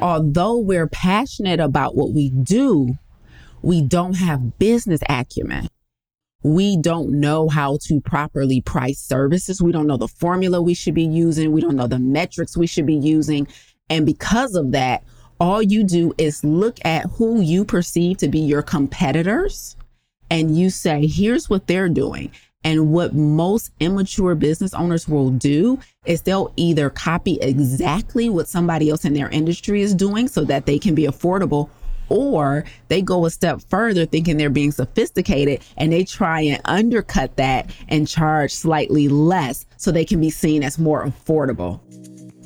although we're passionate about what we do, we don't have business acumen. We don't know how to properly price services. We don't know the formula we should be using. We don't know the metrics we should be using. And because of that, all you do is look at who you perceive to be your competitors and you say, here's what they're doing. And what most immature business owners will do is they'll either copy exactly what somebody else in their industry is doing so that they can be affordable, or they go a step further thinking they're being sophisticated and they try and undercut that and charge slightly less so they can be seen as more affordable.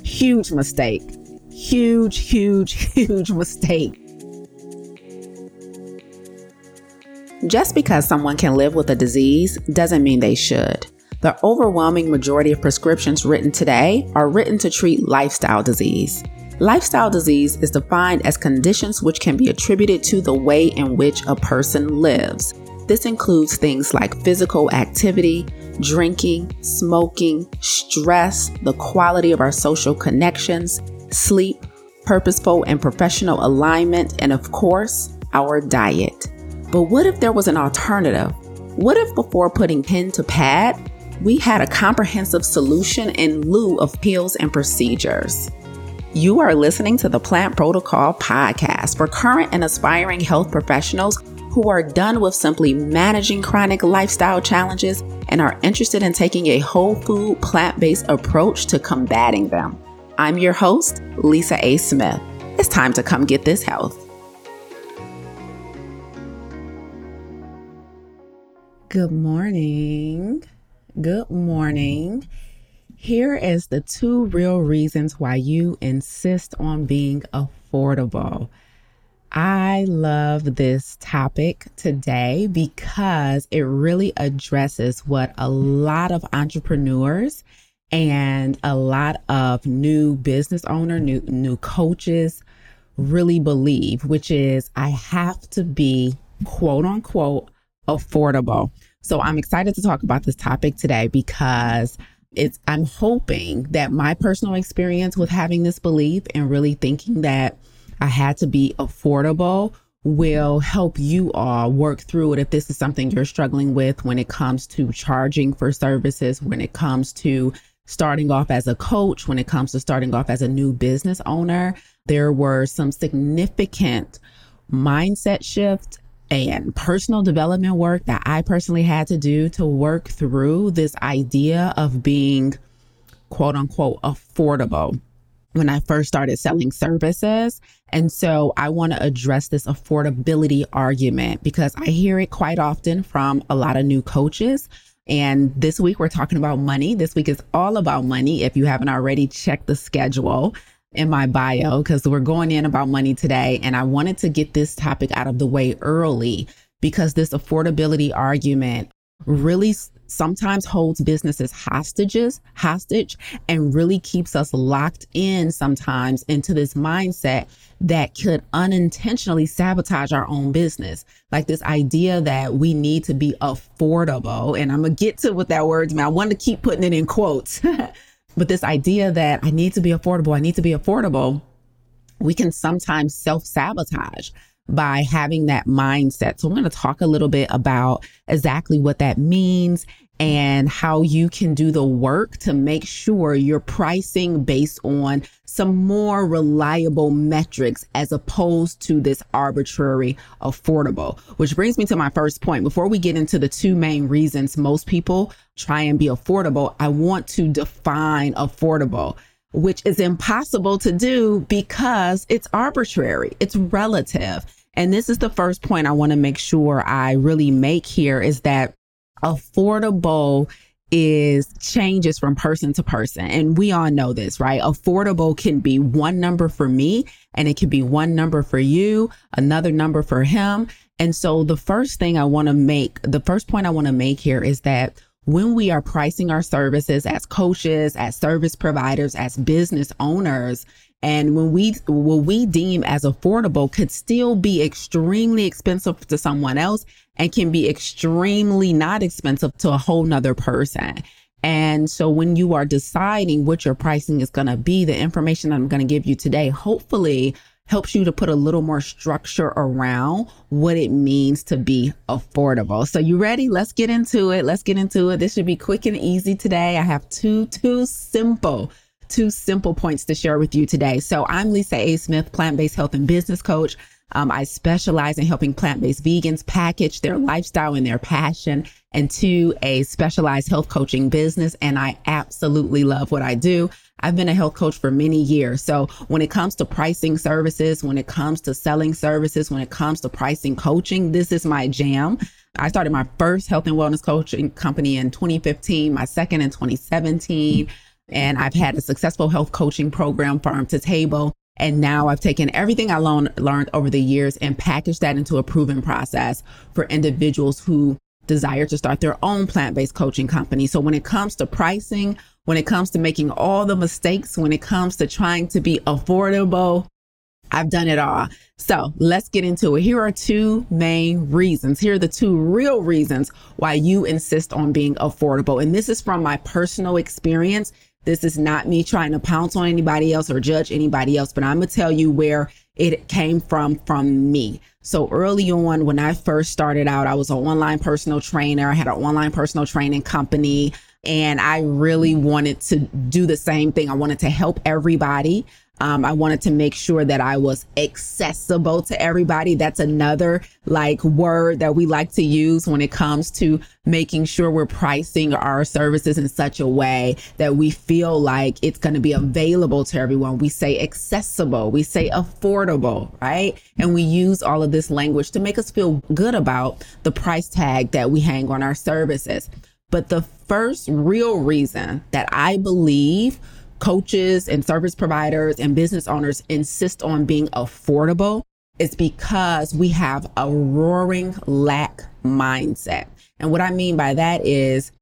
Huge mistake. Huge, huge, huge mistake. Just because someone can live with a disease doesn't mean they should. The overwhelming majority of prescriptions written today are written to treat lifestyle disease. Lifestyle disease is defined as conditions which can be attributed to the way in which a person lives. This includes things like physical activity, drinking, smoking, stress, the quality of our social connections, sleep, purposeful and professional alignment, and of course, our diet. But what if there was an alternative? What if before putting pen to pad, we had a comprehensive solution in lieu of pills and procedures? You are listening to the Plant Protocol podcast for current and aspiring health professionals who are done with simply managing chronic lifestyle challenges and are interested in taking a whole food, plant based approach to combating them. I'm your host, Lisa A. Smith. It's time to come get this health. Good morning. Good morning. Here is the two real reasons why you insist on being affordable. I love this topic today because it really addresses what a lot of entrepreneurs and a lot of new business owner, new new coaches really believe, which is I have to be quote unquote affordable. So I'm excited to talk about this topic today because it's I'm hoping that my personal experience with having this belief and really thinking that I had to be affordable will help you all work through it if this is something you're struggling with when it comes to charging for services, when it comes to starting off as a coach, when it comes to starting off as a new business owner. There were some significant mindset shift and personal development work that I personally had to do to work through this idea of being quote unquote affordable when I first started selling services. And so I want to address this affordability argument because I hear it quite often from a lot of new coaches. And this week we're talking about money. This week is all about money. If you haven't already checked the schedule, in my bio because we're going in about money today. And I wanted to get this topic out of the way early because this affordability argument really sometimes holds businesses hostages hostage and really keeps us locked in sometimes into this mindset that could unintentionally sabotage our own business like this idea that we need to be affordable and i'm gonna get to what that word means i want to keep putting it in quotes But this idea that I need to be affordable, I need to be affordable, we can sometimes self sabotage by having that mindset. So, I'm going to talk a little bit about exactly what that means and how you can do the work to make sure you're pricing based on some more reliable metrics as opposed to this arbitrary affordable. Which brings me to my first point. Before we get into the two main reasons most people try and be affordable, I want to define affordable which is impossible to do because it's arbitrary, it's relative. And this is the first point I want to make sure I really make here is that affordable is changes from person to person. And we all know this, right? Affordable can be one number for me and it can be one number for you, another number for him. And so the first thing I want to make, the first point I want to make here is that when we are pricing our services as coaches, as service providers, as business owners, and when we what we deem as affordable could still be extremely expensive to someone else and can be extremely not expensive to a whole nother person. And so when you are deciding what your pricing is going to be, the information I'm going to give you today, hopefully helps you to put a little more structure around what it means to be affordable. So you ready? Let's get into it. Let's get into it. This should be quick and easy today. I have two, two simple two simple points to share with you today. So I'm Lisa A. Smith, plant-based health and business coach. Um, I specialize in helping plant-based vegans package their lifestyle and their passion into a specialized health coaching business. And I absolutely love what I do. I've been a health coach for many years. So when it comes to pricing services, when it comes to selling services, when it comes to pricing coaching, this is my jam. I started my first health and wellness coaching company in 2015, my second in 2017. And I've had a successful health coaching program farm to table. And now I've taken everything I learned, learned over the years and packaged that into a proven process for individuals who desire to start their own plant based coaching company. So when it comes to pricing, when it comes to making all the mistakes, when it comes to trying to be affordable, I've done it all. So let's get into it. Here are two main reasons. Here are the two real reasons why you insist on being affordable. And this is from my personal experience. This is not me trying to pounce on anybody else or judge anybody else, but I'm going to tell you where it came from from me. So early on, when I first started out, I was an online personal trainer. I had an online personal training company and I really wanted to do the same thing. I wanted to help everybody. Um, I wanted to make sure that I was accessible to everybody. That's another like word that we like to use when it comes to making sure we're pricing our services in such a way that we feel like it's going to be available to everyone. We say accessible, we say affordable, right? And we use all of this language to make us feel good about the price tag that we hang on our services. But the first real reason that I believe coaches and service providers and business owners insist on being affordable is because we have a roaring lack mindset. And what I mean by that is,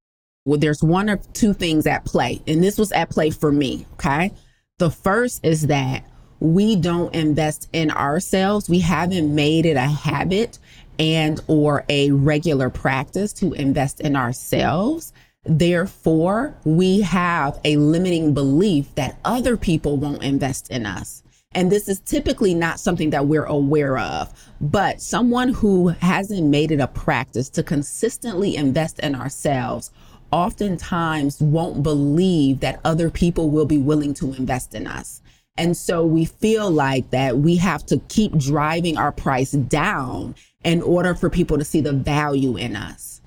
well, there's one or two things at play. And this was at play for me. Okay. The first is that we don't invest in ourselves. We haven't made it a habit and or a regular practice to invest in ourselves. Therefore, we have a limiting belief that other people won't invest in us. And this is typically not something that we're aware of, but someone who hasn't made it a practice to consistently invest in ourselves oftentimes won't believe that other people will be willing to invest in us. And so we feel like that we have to keep driving our price down in order for people to see the value in us.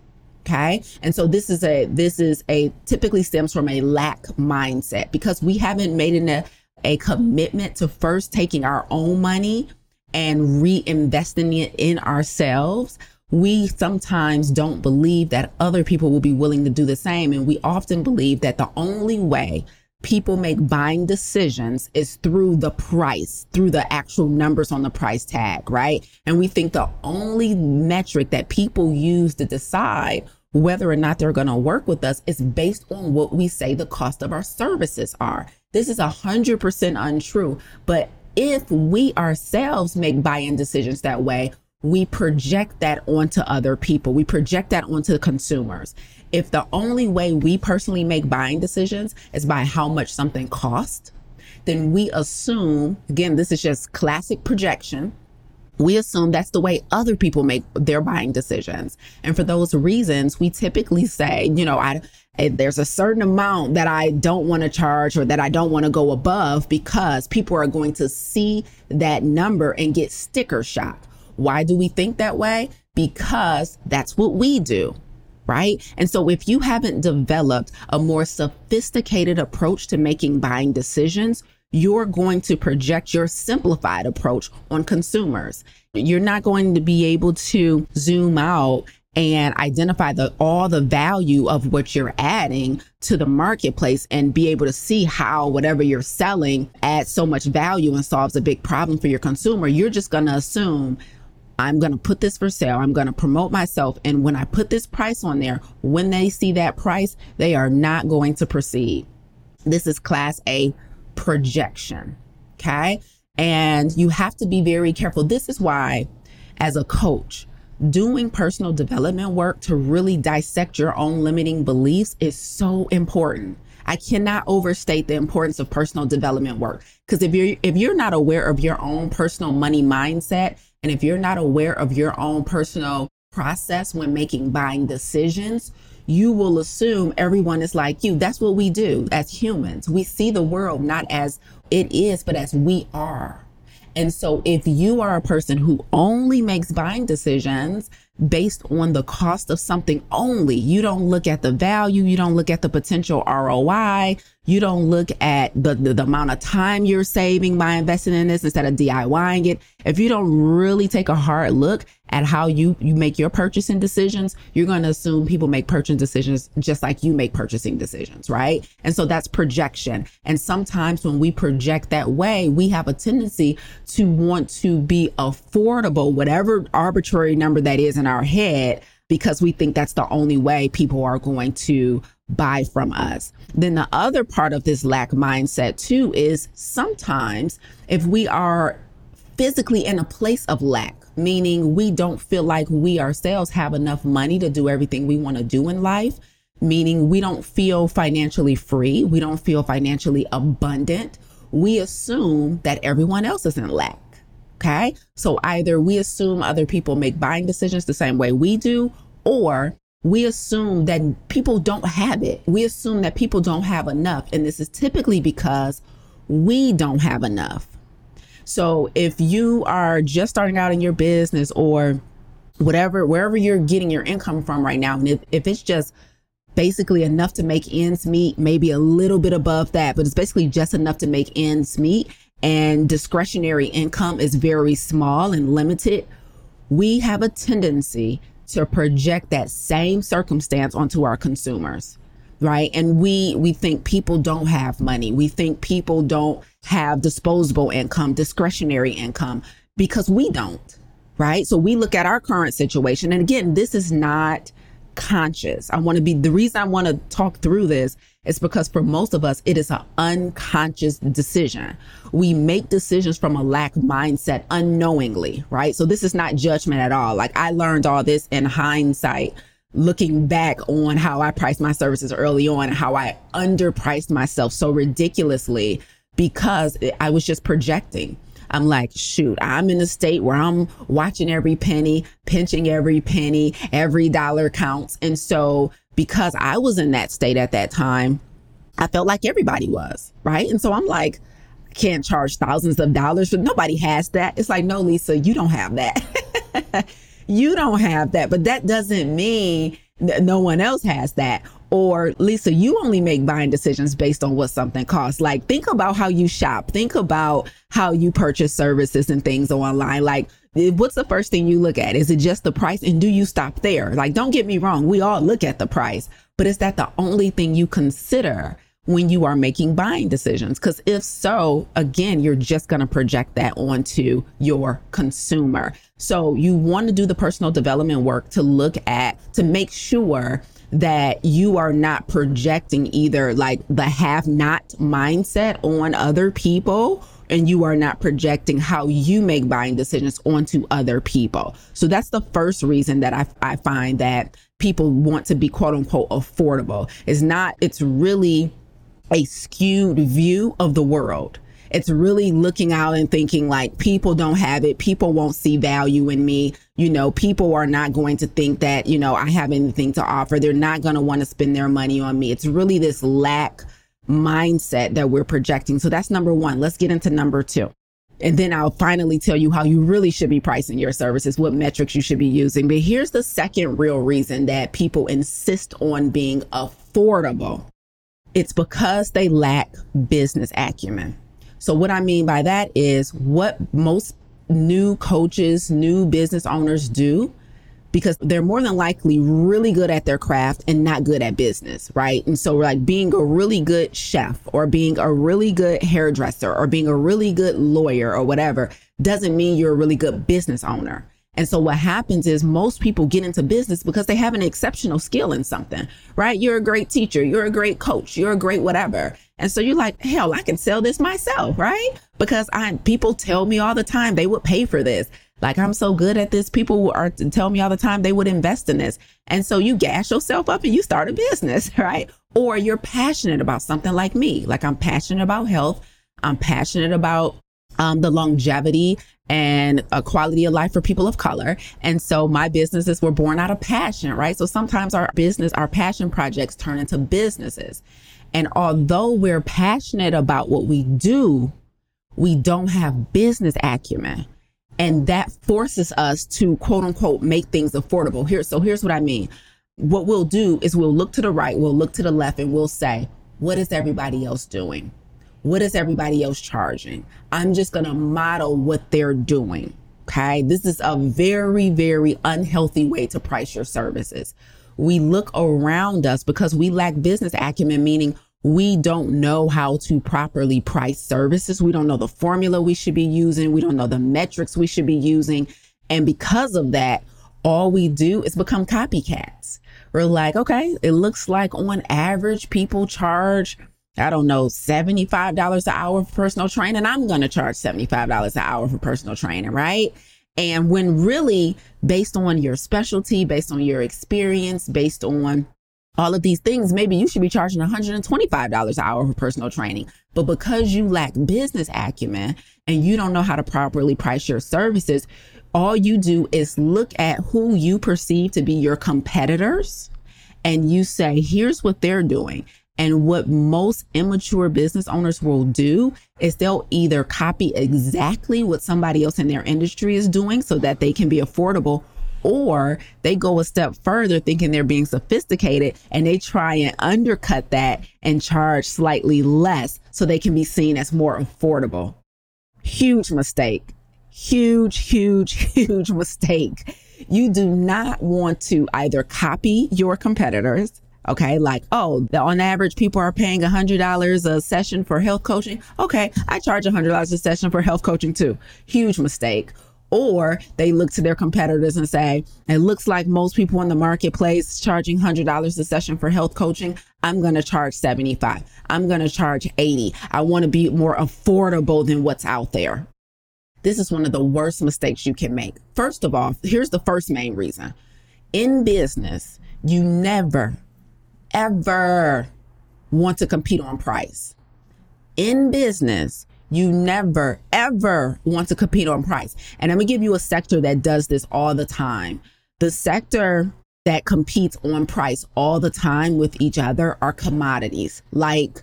Okay. And so this is a, this is a typically stems from a lack mindset because we haven't made an, a, a commitment to first taking our own money and reinvesting it in ourselves. We sometimes don't believe that other people will be willing to do the same. And we often believe that the only way people make buying decisions is through the price, through the actual numbers on the price tag, right? And we think the only metric that people use to decide whether or not they're going to work with us is based on what we say the cost of our services are. This is a hundred percent untrue. But if we ourselves make buy-in decisions that way, we project that onto other people. We project that onto the consumers. If the only way we personally make buying decisions is by how much something costs, then we assume, again, this is just classic projection we assume that's the way other people make their buying decisions. And for those reasons, we typically say, you know, I, there's a certain amount that I don't want to charge or that I don't want to go above because people are going to see that number and get sticker shock. Why do we think that way? Because that's what we do. Right. And so if you haven't developed a more sophisticated approach to making buying decisions, you're going to project your simplified approach on consumers. You're not going to be able to zoom out and identify the all the value of what you're adding to the marketplace and be able to see how whatever you're selling adds so much value and solves a big problem for your consumer. You're just going to assume I'm going to put this for sale. I'm going to promote myself. And when I put this price on there, when they see that price, they are not going to proceed. This is class A projection. Okay. And you have to be very careful. This is why, as a coach, doing personal development work to really dissect your own limiting beliefs is so important. I cannot overstate the importance of personal development work because if you're if you're not aware of your own personal money mindset and if you're not aware of your own personal process when making buying decisions, you will assume everyone is like you. That's what we do as humans. We see the world not as it is, but as we are. And so if you are a person who only makes buying decisions based on the cost of something only, you don't look at the value, you don't look at the potential ROI, you don't look at the, the, the, amount of time you're saving by investing in this instead of DIYing it. If you don't really take a hard look at how you, you make your purchasing decisions, you're going to assume people make purchasing decisions just like you make purchasing decisions, right? And so that's projection. And sometimes when we project that way, we have a tendency to want to be affordable, whatever arbitrary number that is in our head, because we think that's the only way people are going to buy from us. Then the other part of this lack mindset too is sometimes if we are physically in a place of lack, meaning we don't feel like we ourselves have enough money to do everything we want to do in life, meaning we don't feel financially free, we don't feel financially abundant, we assume that everyone else is in lack. Okay. So either we assume other people make buying decisions the same way we do, or we assume that people don't have it. We assume that people don't have enough. And this is typically because we don't have enough. So if you are just starting out in your business or whatever, wherever you're getting your income from right now, and if, if it's just basically enough to make ends meet, maybe a little bit above that, but it's basically just enough to make ends meet, and discretionary income is very small and limited, we have a tendency to project that same circumstance onto our consumers right? And we we think people don't have money. We think people don't have disposable income discretionary income because we don't right? So we look at our current situation. And again this is not conscious i want to be the reason i want to talk through this is because for most of us, it is an unconscious decision. We make decisions from a lack mindset unknowingly, right? So this is not judgment at all. Like I learned all this in hindsight, looking back on how I priced my services early on how I underpriced myself so ridiculously because I was just projecting. I'm like, shoot, I'm in a state where I'm watching every penny, pinching every penny, every dollar counts. And so because I was in that state at that time, I felt like everybody was, right? And so I'm like, can't charge thousands of dollars, but nobody has that. It's like, no, Lisa, you don't have that. you don't have that. But that doesn't mean that no one else has that. Or Lisa, you only make buying decisions based on what something costs. Like think about how you shop. Think about how you purchase services and things online. Like what's the first thing you look at? Is it just the price? And do you stop there? Like, don't get me wrong. We all look at the price, but is that the only thing you consider when you are making buying decisions? Because if so, again, you're just going to project that onto your consumer. So you want to do the personal development work to look at, to make sure that you are not projecting either like the have not mindset on other people and you are not projecting how you make buying decisions onto other people. So that's the first reason that I, I find that people want to be quote unquote affordable. It's not, it's really a skewed view of the world. It's really looking out and thinking like people don't have it. People won't see value in me. You know, people are not going to think that, you know, I have anything to offer. They're not going to want to spend their money on me. It's really this lack mindset that we're projecting. So that's number one. Let's get into number two. And then I'll finally tell you how you really should be pricing your services, what metrics you should be using. But here's the second real reason that people insist on being affordable it's because they lack business acumen. So, what I mean by that is what most new coaches, new business owners do because they're more than likely really good at their craft and not good at business, right? And so, like being a really good chef or being a really good hairdresser or being a really good lawyer or whatever doesn't mean you're a really good business owner. And so what happens is most people get into business because they have an exceptional skill in something, right? You're a great teacher, you're a great coach, you're a great whatever. And so you're like, hell, I can sell this myself, right? Because I people tell me all the time they would pay for this. Like I'm so good at this. People are tell me all the time they would invest in this. And so you gas yourself up and you start a business, right? Or you're passionate about something like me. Like I'm passionate about health. I'm passionate about um, the longevity and a quality of life for people of color. And so my businesses were born out of passion, right? So sometimes our business, our passion projects turn into businesses. And although we're passionate about what we do, we don't have business acumen. And that forces us to quote unquote make things affordable. Here, so here's what I mean. What we'll do is we'll look to the right, we'll look to the left, and we'll say, what is everybody else doing? What is everybody else charging? I'm just going to model what they're doing. Okay. This is a very, very unhealthy way to price your services. We look around us because we lack business acumen, meaning we don't know how to properly price services. We don't know the formula we should be using. We don't know the metrics we should be using. And because of that, all we do is become copycats. We're like, okay, it looks like on average people charge, I don't know, $75 an hour for personal training. I'm going to charge $75 an hour for personal training, right? And when really based on your specialty, based on your experience, based on all of these things, maybe you should be charging $125 an hour for personal training. But because you lack business acumen and you don't know how to properly price your services, all you do is look at who you perceive to be your competitors and you say, here's what they're doing. And what most immature business owners will do is they'll either copy exactly what somebody else in their industry is doing so that they can be affordable, or they go a step further thinking they're being sophisticated and they try and undercut that and charge slightly less so they can be seen as more affordable. Huge mistake. Huge, huge, huge mistake. You do not want to either copy your competitors. Okay. Like, oh, on average, people are paying $100 a session for health coaching. Okay. I charge $100 a session for health coaching too. Huge mistake or they look to their competitors and say, it looks like most people in the marketplace charging $100 a session for health coaching. I'm going to charge 75. I'm going to charge 80. I want to be more affordable than what's out there. This is one of the worst mistakes you can make. First of all, here's the first main reason. In business, you never, ever want to compete on price. In business, you never, ever want to compete on price. And I'm gonna give you a sector that does this all the time. The sector that competes on price all the time with each other are commodities like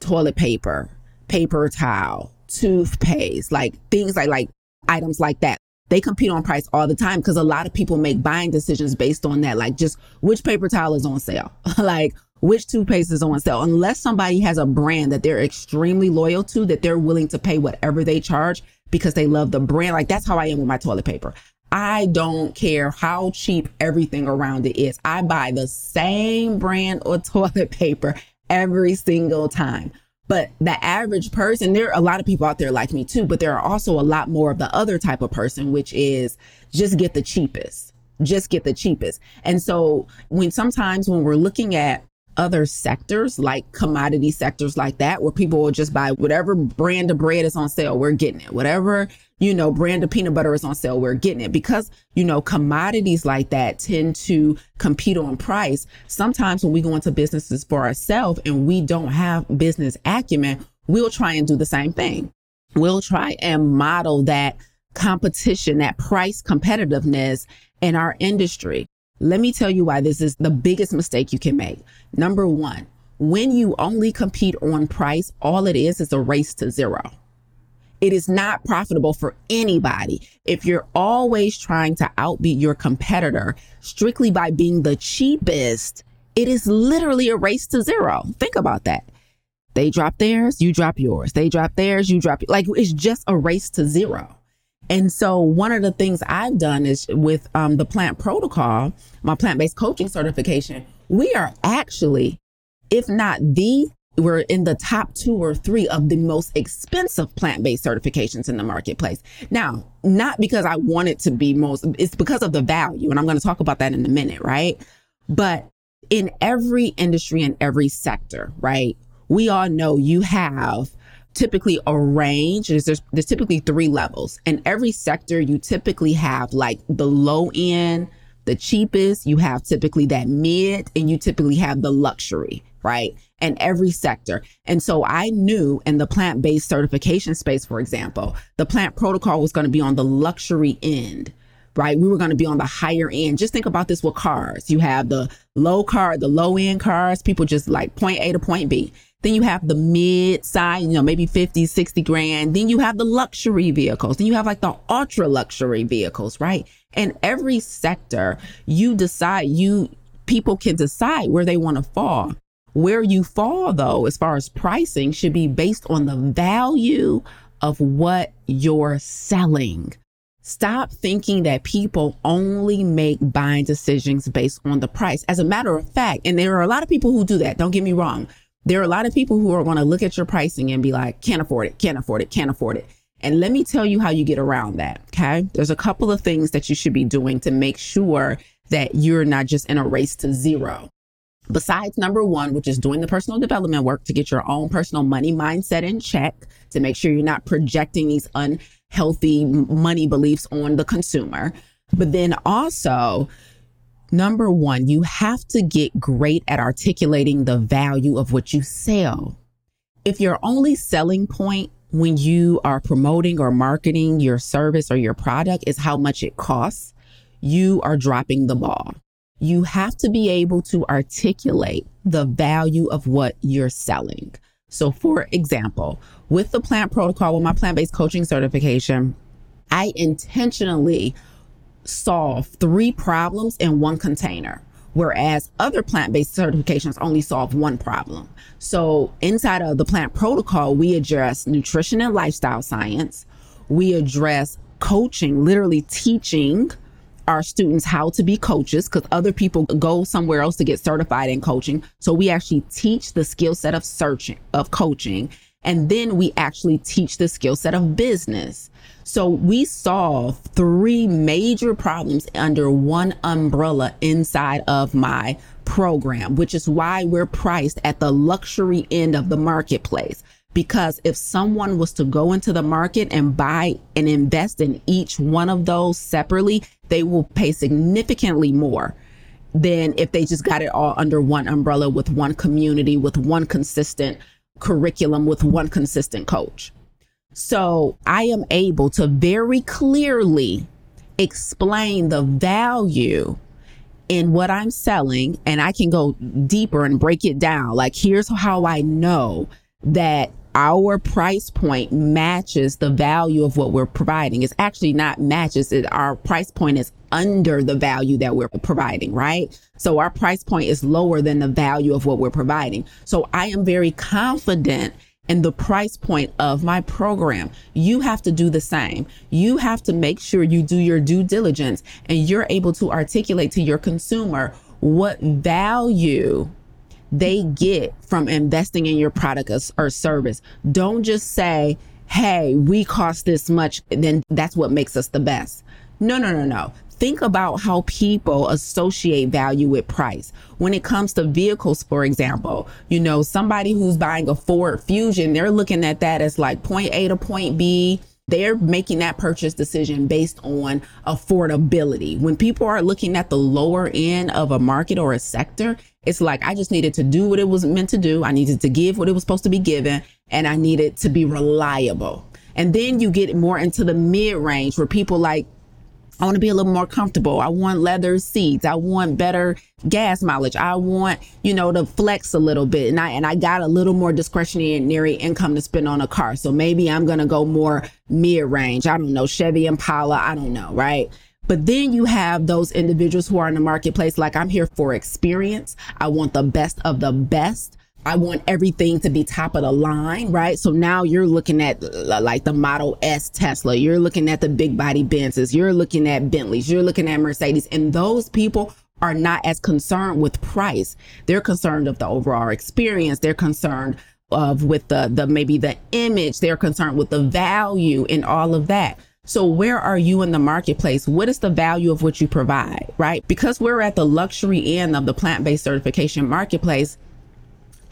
toilet paper, paper towel, toothpaste, like things like like items like that. They compete on price all the time because a lot of people make buying decisions based on that, like just which paper towel is on sale, like which toothpaste is on sale. Unless somebody has a brand that they're extremely loyal to that they're willing to pay whatever they charge because they love the brand. Like that's how i am with my toilet paper. I don't care how cheap everything around it is. I buy the same brand of toilet paper every single time but the average person there are a lot of people out there like me too but there are also a lot more of the other type of person which is just get the cheapest just get the cheapest. And so when sometimes when we're looking at other sectors, like commodity sectors like that, where people will just buy whatever brand of bread is on sale, we're getting it. Whatever, you know, brand of peanut butter is on sale, we're getting it. Because, you know, commodities like that tend to compete on price. Sometimes when we go into businesses for ourselves and we don't have business acumen, we'll try and do the same thing. We'll try and model that competition, that price competitiveness in our industry. Let me tell you why this is the biggest mistake you can make. Number one, when you only compete on price, all it is is a race to zero. It is not profitable for anybody. If you're always trying to outbeat your competitor strictly by being the cheapest, it is literally a race to zero. Think about that. They drop theirs, you drop yours. They drop theirs, you drop like it's just a race to zero. And so one of the things I've done is with um, the plant protocol, my plant-based coaching certification, we are actually, if not the, we're in the top two or three of the most expensive plant-based certifications in the marketplace. Now, not because I want it to be most, it's because of the value. And I'm going to talk about that in a minute, right? But in every industry and every sector, right? We all know you have typically a range. There's, there's, there's typically three levels. In every sector, you typically have like the low end, the cheapest, you have typically that mid, and you typically have the luxury, right? In every sector. And so I knew in the plant based certification space, for example, the plant protocol was going to be on the luxury end right? We were going to be on the higher end. Just think about this with cars. You have the low car, the low end cars, people just like point A to point B. Then you have the mid size, you know, maybe 50, 60 grand. Then you have the luxury vehicles. Then you have like the ultra luxury vehicles, right? And every sector, you decide, you, people can decide where they want to fall. Where you fall, though, as far as pricing, should be based on the value of what you're selling. Stop thinking that people only make buying decisions based on the price. As a matter of fact, and there are a lot of people who do that, don't get me wrong. There are a lot of people who are going to look at your pricing and be like, can't afford it, can't afford it, can't afford it. And let me tell you how you get around that. Okay. There's a couple of things that you should be doing to make sure that you're not just in a race to zero. Besides number one, which is doing the personal development work to get your own personal money mindset in check, to make sure you're not projecting these unhealthy money beliefs on the consumer. But then also, Number one, you have to get great at articulating the value of what you sell. If your only selling point when you are promoting or marketing your service or your product is how much it costs, you are dropping the ball. You have to be able to articulate the value of what you're selling. So, for example, with the plant protocol, with my plant based coaching certification, I intentionally solve three problems in one container, whereas other plant based certifications only solve one problem. So, inside of the plant protocol, we address nutrition and lifestyle science, we address coaching, literally teaching our students how to be coaches because other people go somewhere else to get certified in coaching. So we actually teach the skill set of searching, of coaching. And then we actually teach the skill set of business. So we solve three major problems under one umbrella inside of my program, which is why we're priced at the luxury end of the marketplace. Because if someone was to go into the market and buy and invest in each one of those separately, they will pay significantly more than if they just got it all under one umbrella with one community, with one consistent curriculum, with one consistent coach. So I am able to very clearly explain the value in what I'm selling, and I can go deeper and break it down. Like, here's how I know that our price point matches the value of what we're providing. It's actually not matches. It, our price point is under the value that we're providing, right? So our price point is lower than the value of what we're providing. So I am very confident and the price point of my program. You have to do the same. You have to make sure you do your due diligence and you're able to articulate to your consumer what value they get from investing in your product or service. Don't just say, hey, we cost this much, then that's what makes us the best. No, no, no, no think about how people associate value with price. When it comes to vehicles, for example, you know, somebody who's buying a Ford Fusion, they're looking at that as like point A to point B. They're making that purchase decision based on affordability. When people are looking at the lower end of a market or a sector, it's like I just needed to do what it was meant to do. I needed to give what it was supposed to be given, and I needed to be reliable. And then you get more into the mid range where people like I want to be a little more comfortable. I want leather seats. I want better gas mileage. I want, you know, to flex a little bit. And I and I got a little more discretionary income to spend on a car. So maybe I'm gonna go more mid-range. I don't know, Chevy Impala, I don't know, right? But then you have those individuals who are in the marketplace like I'm here for experience. I want the best of the best. I want everything to be top of the line, right? So now you're looking at uh, like the Model S Tesla, you're looking at the big body Benzes, you're looking at Bentleys, you're looking at Mercedes, and those people are not as concerned with price. They're concerned of the overall experience. They're concerned of with the the maybe the image. They're concerned with the value and all of that. So where are you in the marketplace? What is the value of what you provide, right? Because we're at the luxury end of the plant-based certification marketplace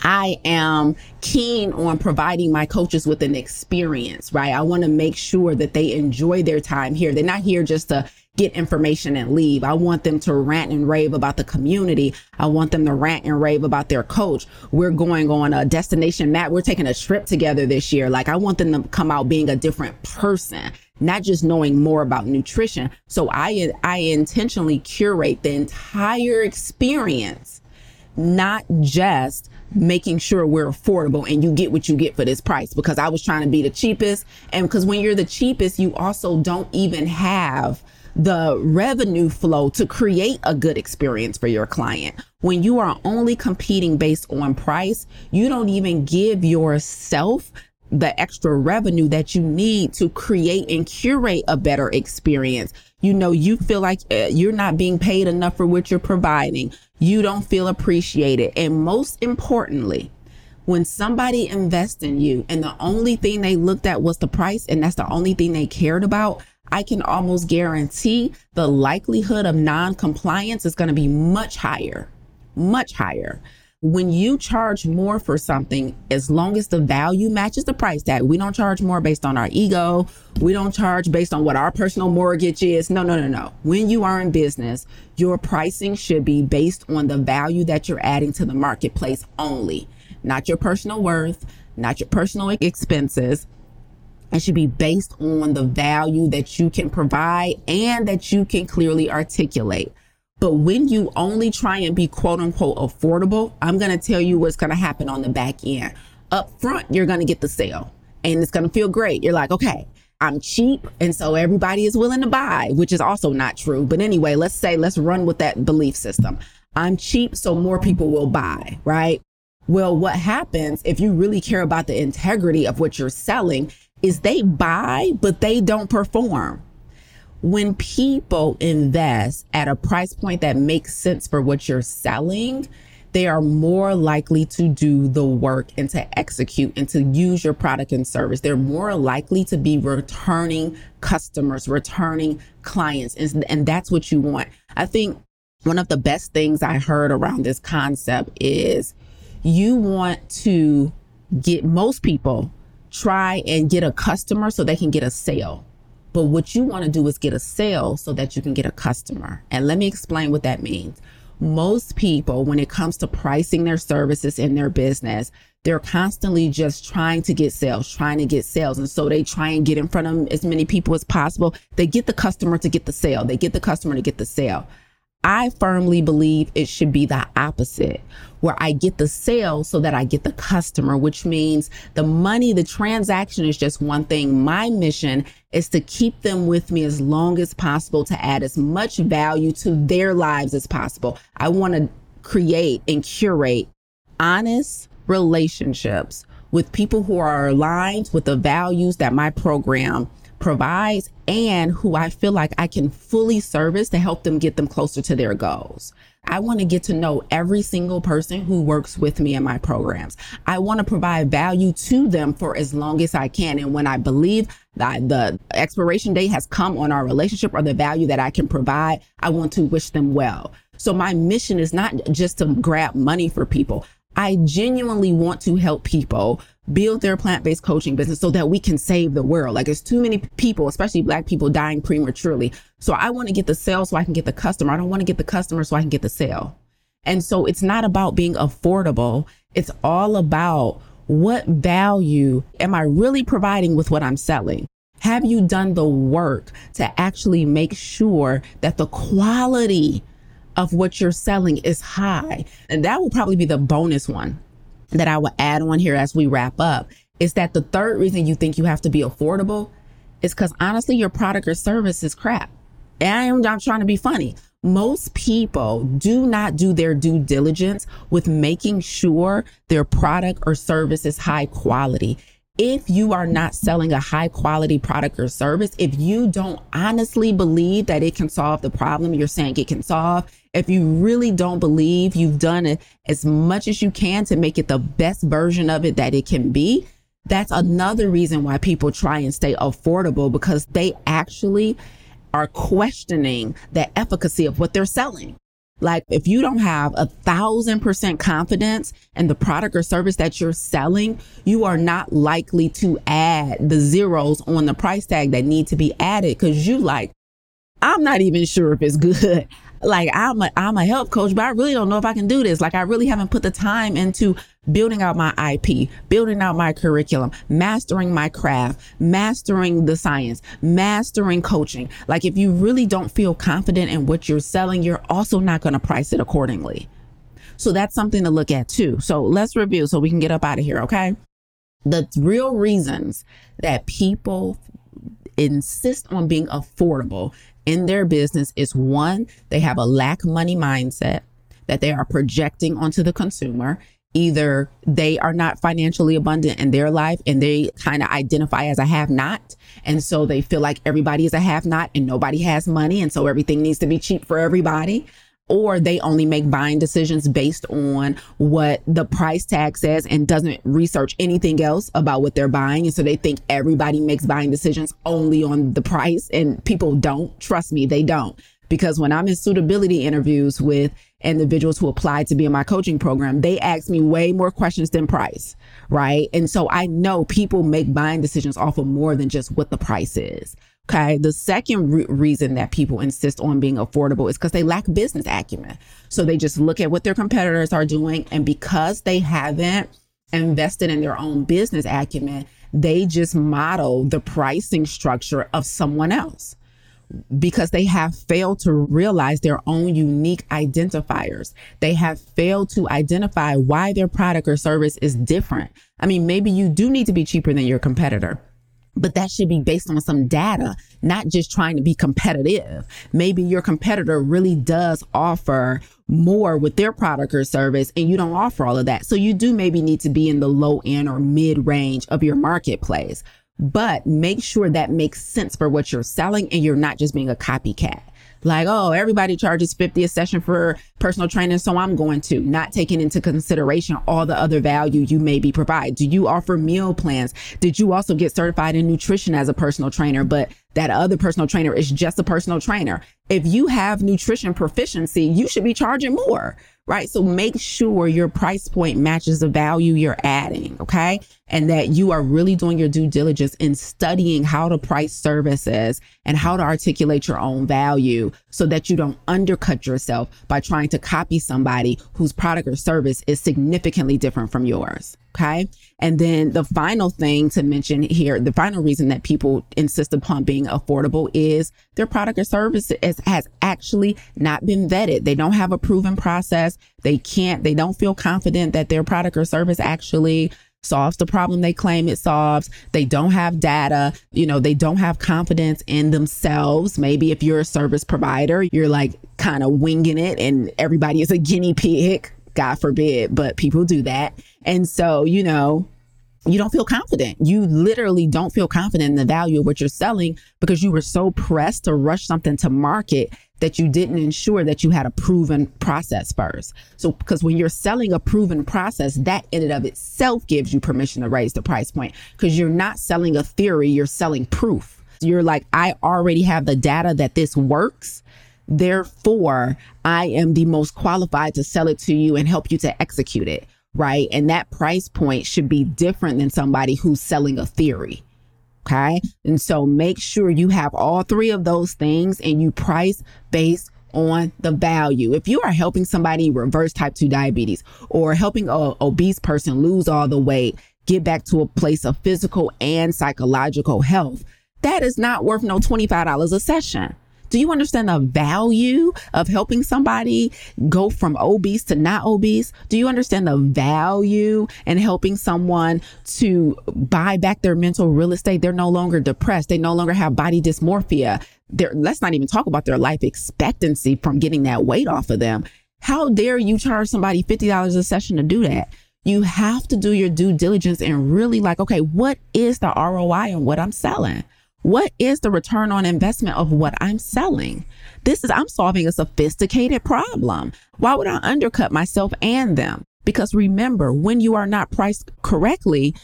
I am keen on providing my coaches with an experience, right? I want to make sure that they enjoy their time here. They're not here just to get information and leave. I want them to rant and rave about the community. I want them to rant and rave about their coach. We're going on a destination map. We're taking a trip together this year. Like I want them to come out being a different person, not just knowing more about nutrition. So I, I intentionally curate the entire experience, not just making sure we're affordable and you get what you get for this price because I was trying to be the cheapest. And because when you're the cheapest, you also don't even have the revenue flow to create a good experience for your client. When you are only competing based on price, you don't even give yourself the extra revenue that you need to create and curate a better experience. You know, you feel like uh, you're not being paid enough for what you're providing. You don't feel appreciated. And most importantly, when somebody invests in you and the only thing they looked at was the price and that's the only thing they cared about, I can almost guarantee the likelihood of non compliance is going to be much higher, much higher. When you charge more for something, as long as the value matches the price tag, we don't charge more based on our ego. We don't charge based on what our personal mortgage is. No, no, no, no. When you are in business, your pricing should be based on the value that you're adding to the marketplace only, not your personal worth, not your personal expenses it should be based on the value that you can provide and that you can clearly articulate. But when you only try and be quote unquote affordable, I'm going to tell you what's going to happen on the back end. Up front, you're going to get the sale and it's going to feel great. You're like, okay, I'm cheap. And so everybody is willing to buy, which is also not true. But anyway, let's say, let's run with that belief system. I'm cheap, so more people will buy, right? Well, what happens if you really care about the integrity of what you're selling is they buy, but they don't perform. When people invest at a price point that makes sense for what you're selling, they are more likely to do the work and to execute and to use your product and service. They're more likely to be returning customers, returning clients. And, and that's what you want. I think one of the best things I heard around this concept is you want to get most people try and get a customer so they can get a sale. But what you want to do is get a sale so that you can get a customer. And let me explain what that means. Most people, when it comes to pricing their services in their business, they're constantly just trying to get sales, trying to get sales. And so they try and get in front of as many people as possible. They get the customer to get the sale. They get the customer to get the sale. I firmly believe it should be the opposite, where I get the sale so that I get the customer, which means the money, the transaction is just one thing. My mission is to keep them with me as long as possible to add as much value to their lives as possible. I want to create and curate honest relationships with people who are aligned with the values that my program provides and who I feel like I can fully service to help them get them closer to their goals. I want to get to know every single person who works with me in my programs. I want to provide value to them for as long as I can. And when I believe that the expiration date has come on our relationship or the value that I can provide, I want to wish them well. So my mission is not just to grab money for people. I genuinely want to help people build their plant-based coaching business so that we can save the world. Like there's too many people, especially black people dying prematurely. So I want to get the sale so I can get the customer. I don't want to get the customer so I can get the sale. And so it's not about being affordable. It's all about what value am I really providing with what I'm selling? Have you done the work to actually make sure that the quality of what you're selling is high? And that will probably be the bonus one that I will add on here as we wrap up is that the third reason you think you have to be affordable is because honestly, your product or service is crap. And I am not trying to be funny. Most people do not do their due diligence with making sure their product or service is high quality if you are not selling a high quality product or service, if you don't honestly believe that it can solve the problem you're saying it can solve, if you really don't believe you've done as much as you can to make it the best version of it that it can be, that's another reason why people try and stay affordable because they actually are questioning the efficacy of what they're selling. Like if you don't have a thousand percent confidence in the product or service that you're selling, you are not likely to add the zeros on the price tag that need to be added because you like, I'm not even sure if it's good like I'm a I'm a help coach, but I really don't know if I can do this. Like I really haven't put the time into building out my IP, building out my curriculum, mastering my craft, mastering the science, mastering coaching. Like if you really don't feel confident in what you're selling, you're also not going to price it accordingly. So that's something to look at too. So let's review so we can get up out of here, okay? The real reasons that people insist on being affordable in their business is one, they have a lack money mindset that they are projecting onto the consumer. Either they are not financially abundant in their life and they kind of identify as a have not. And so they feel like everybody is a have not and nobody has money. And so everything needs to be cheap for everybody or they only make buying decisions based on what the price tag says and doesn't research anything else about what they're buying. And so they think everybody makes buying decisions only on the price and people don't. Trust me, they don't. Because when I'm in suitability interviews with individuals who apply to be in my coaching program, they ask me way more questions than price, right? And so I know people make buying decisions off of more than just what the price is. Okay. The second re- reason that people insist on being affordable is because they lack business acumen. So they just look at what their competitors are doing. And because they haven't invested in their own business acumen, they just model the pricing structure of someone else because they have failed to realize their own unique identifiers. They have failed to identify why their product or service is different. I mean, maybe you do need to be cheaper than your competitor but that should be based on some data, not just trying to be competitive. Maybe your competitor really does offer more with their product or service and you don't offer all of that. So you do maybe need to be in the low end or mid range of your marketplace, but make sure that makes sense for what you're selling and you're not just being a copycat like, oh, everybody charges 50 a session for personal training. So I'm going to not taking into consideration all the other value you may be provide. Do you offer meal plans? Did you also get certified in nutrition as a personal trainer? But that other personal trainer is just a personal trainer. If you have nutrition proficiency, you should be charging more right? So make sure your price point matches the value you're adding, okay? And that you are really doing your due diligence in studying how to price services and how to articulate your own value so that you don't undercut yourself by trying to copy somebody whose product or service is significantly different from yours. Okay. And then the final thing to mention here, the final reason that people insist upon being affordable is their product or service is, has actually not been vetted. They don't have a proven process. They can't, they don't feel confident that their product or service actually solves the problem they claim it solves. They don't have data. You know, they don't have confidence in themselves. Maybe if you're a service provider, you're like kind of winging it and everybody is a guinea pig. God forbid, but people do that. And so, you know, you don't feel confident. You literally don't feel confident in the value of what you're selling because you were so pressed to rush something to market that you didn't ensure that you had a proven process first. So, because when you're selling a proven process, that in and of itself gives you permission to raise the price point because you're not selling a theory, you're selling proof. You're like, I already have the data that this works. Therefore, I am the most qualified to sell it to you and help you to execute it right? And that price point should be different than somebody who's selling a theory. Okay. And so make sure you have all three of those things and you price based on the value. If you are helping somebody reverse type 2 diabetes or helping a obese person lose all the weight, get back to a place of physical and psychological health, that is not worth no $25 a session. Do you understand the value of helping somebody go from obese to not obese? Do you understand the value in helping someone to buy back their mental real estate? They're no longer depressed. They no longer have body dysmorphia. They're, let's not even talk about their life expectancy from getting that weight off of them. How dare you charge somebody $50 a session to do that? You have to do your due diligence and really like, okay, what is the ROI on what I'm selling? What is the return on investment of what I'm selling? This is, I'm solving a sophisticated problem. Why would I undercut myself and them? Because remember, when you are not priced correctly,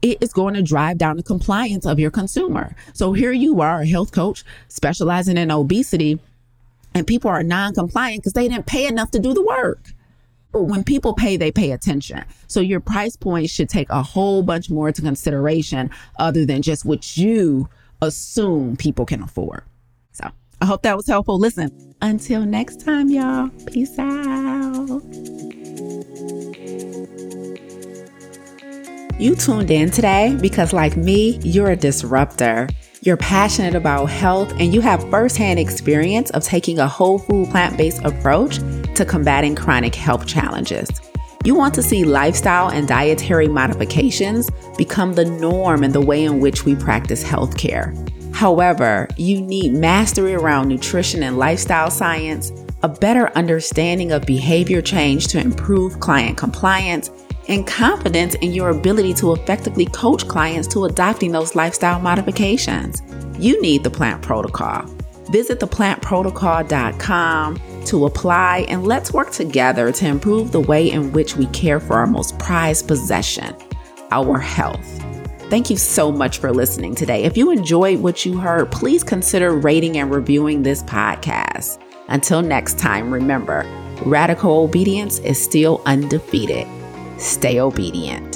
it is going to drive down the compliance of your consumer. So here you are, a health coach specializing in obesity And people are non compliant because they didn't pay enough to do the work. When people pay, they pay attention. So your price point should take a whole bunch more into consideration other than just what you assume people can afford. So I hope that was helpful. Listen, until next time, y'all, peace out. You tuned in today because, like me, you're a disruptor. You're passionate about health and you have firsthand experience of taking a whole food plant based approach to combating chronic health challenges. You want to see lifestyle and dietary modifications become the norm in the way in which we practice healthcare. However, you need mastery around nutrition and lifestyle science, a better understanding of behavior change to improve client compliance, and confidence in your ability to effectively coach clients to adopting those lifestyle modifications. You need the plant protocol. Visit theplantprotocol.com to apply and let's work together to improve the way in which we care for our most prized possession, our health. Thank you so much for listening today. If you enjoyed what you heard, please consider rating and reviewing this podcast. Until next time, remember, radical obedience is still undefeated. Stay obedient.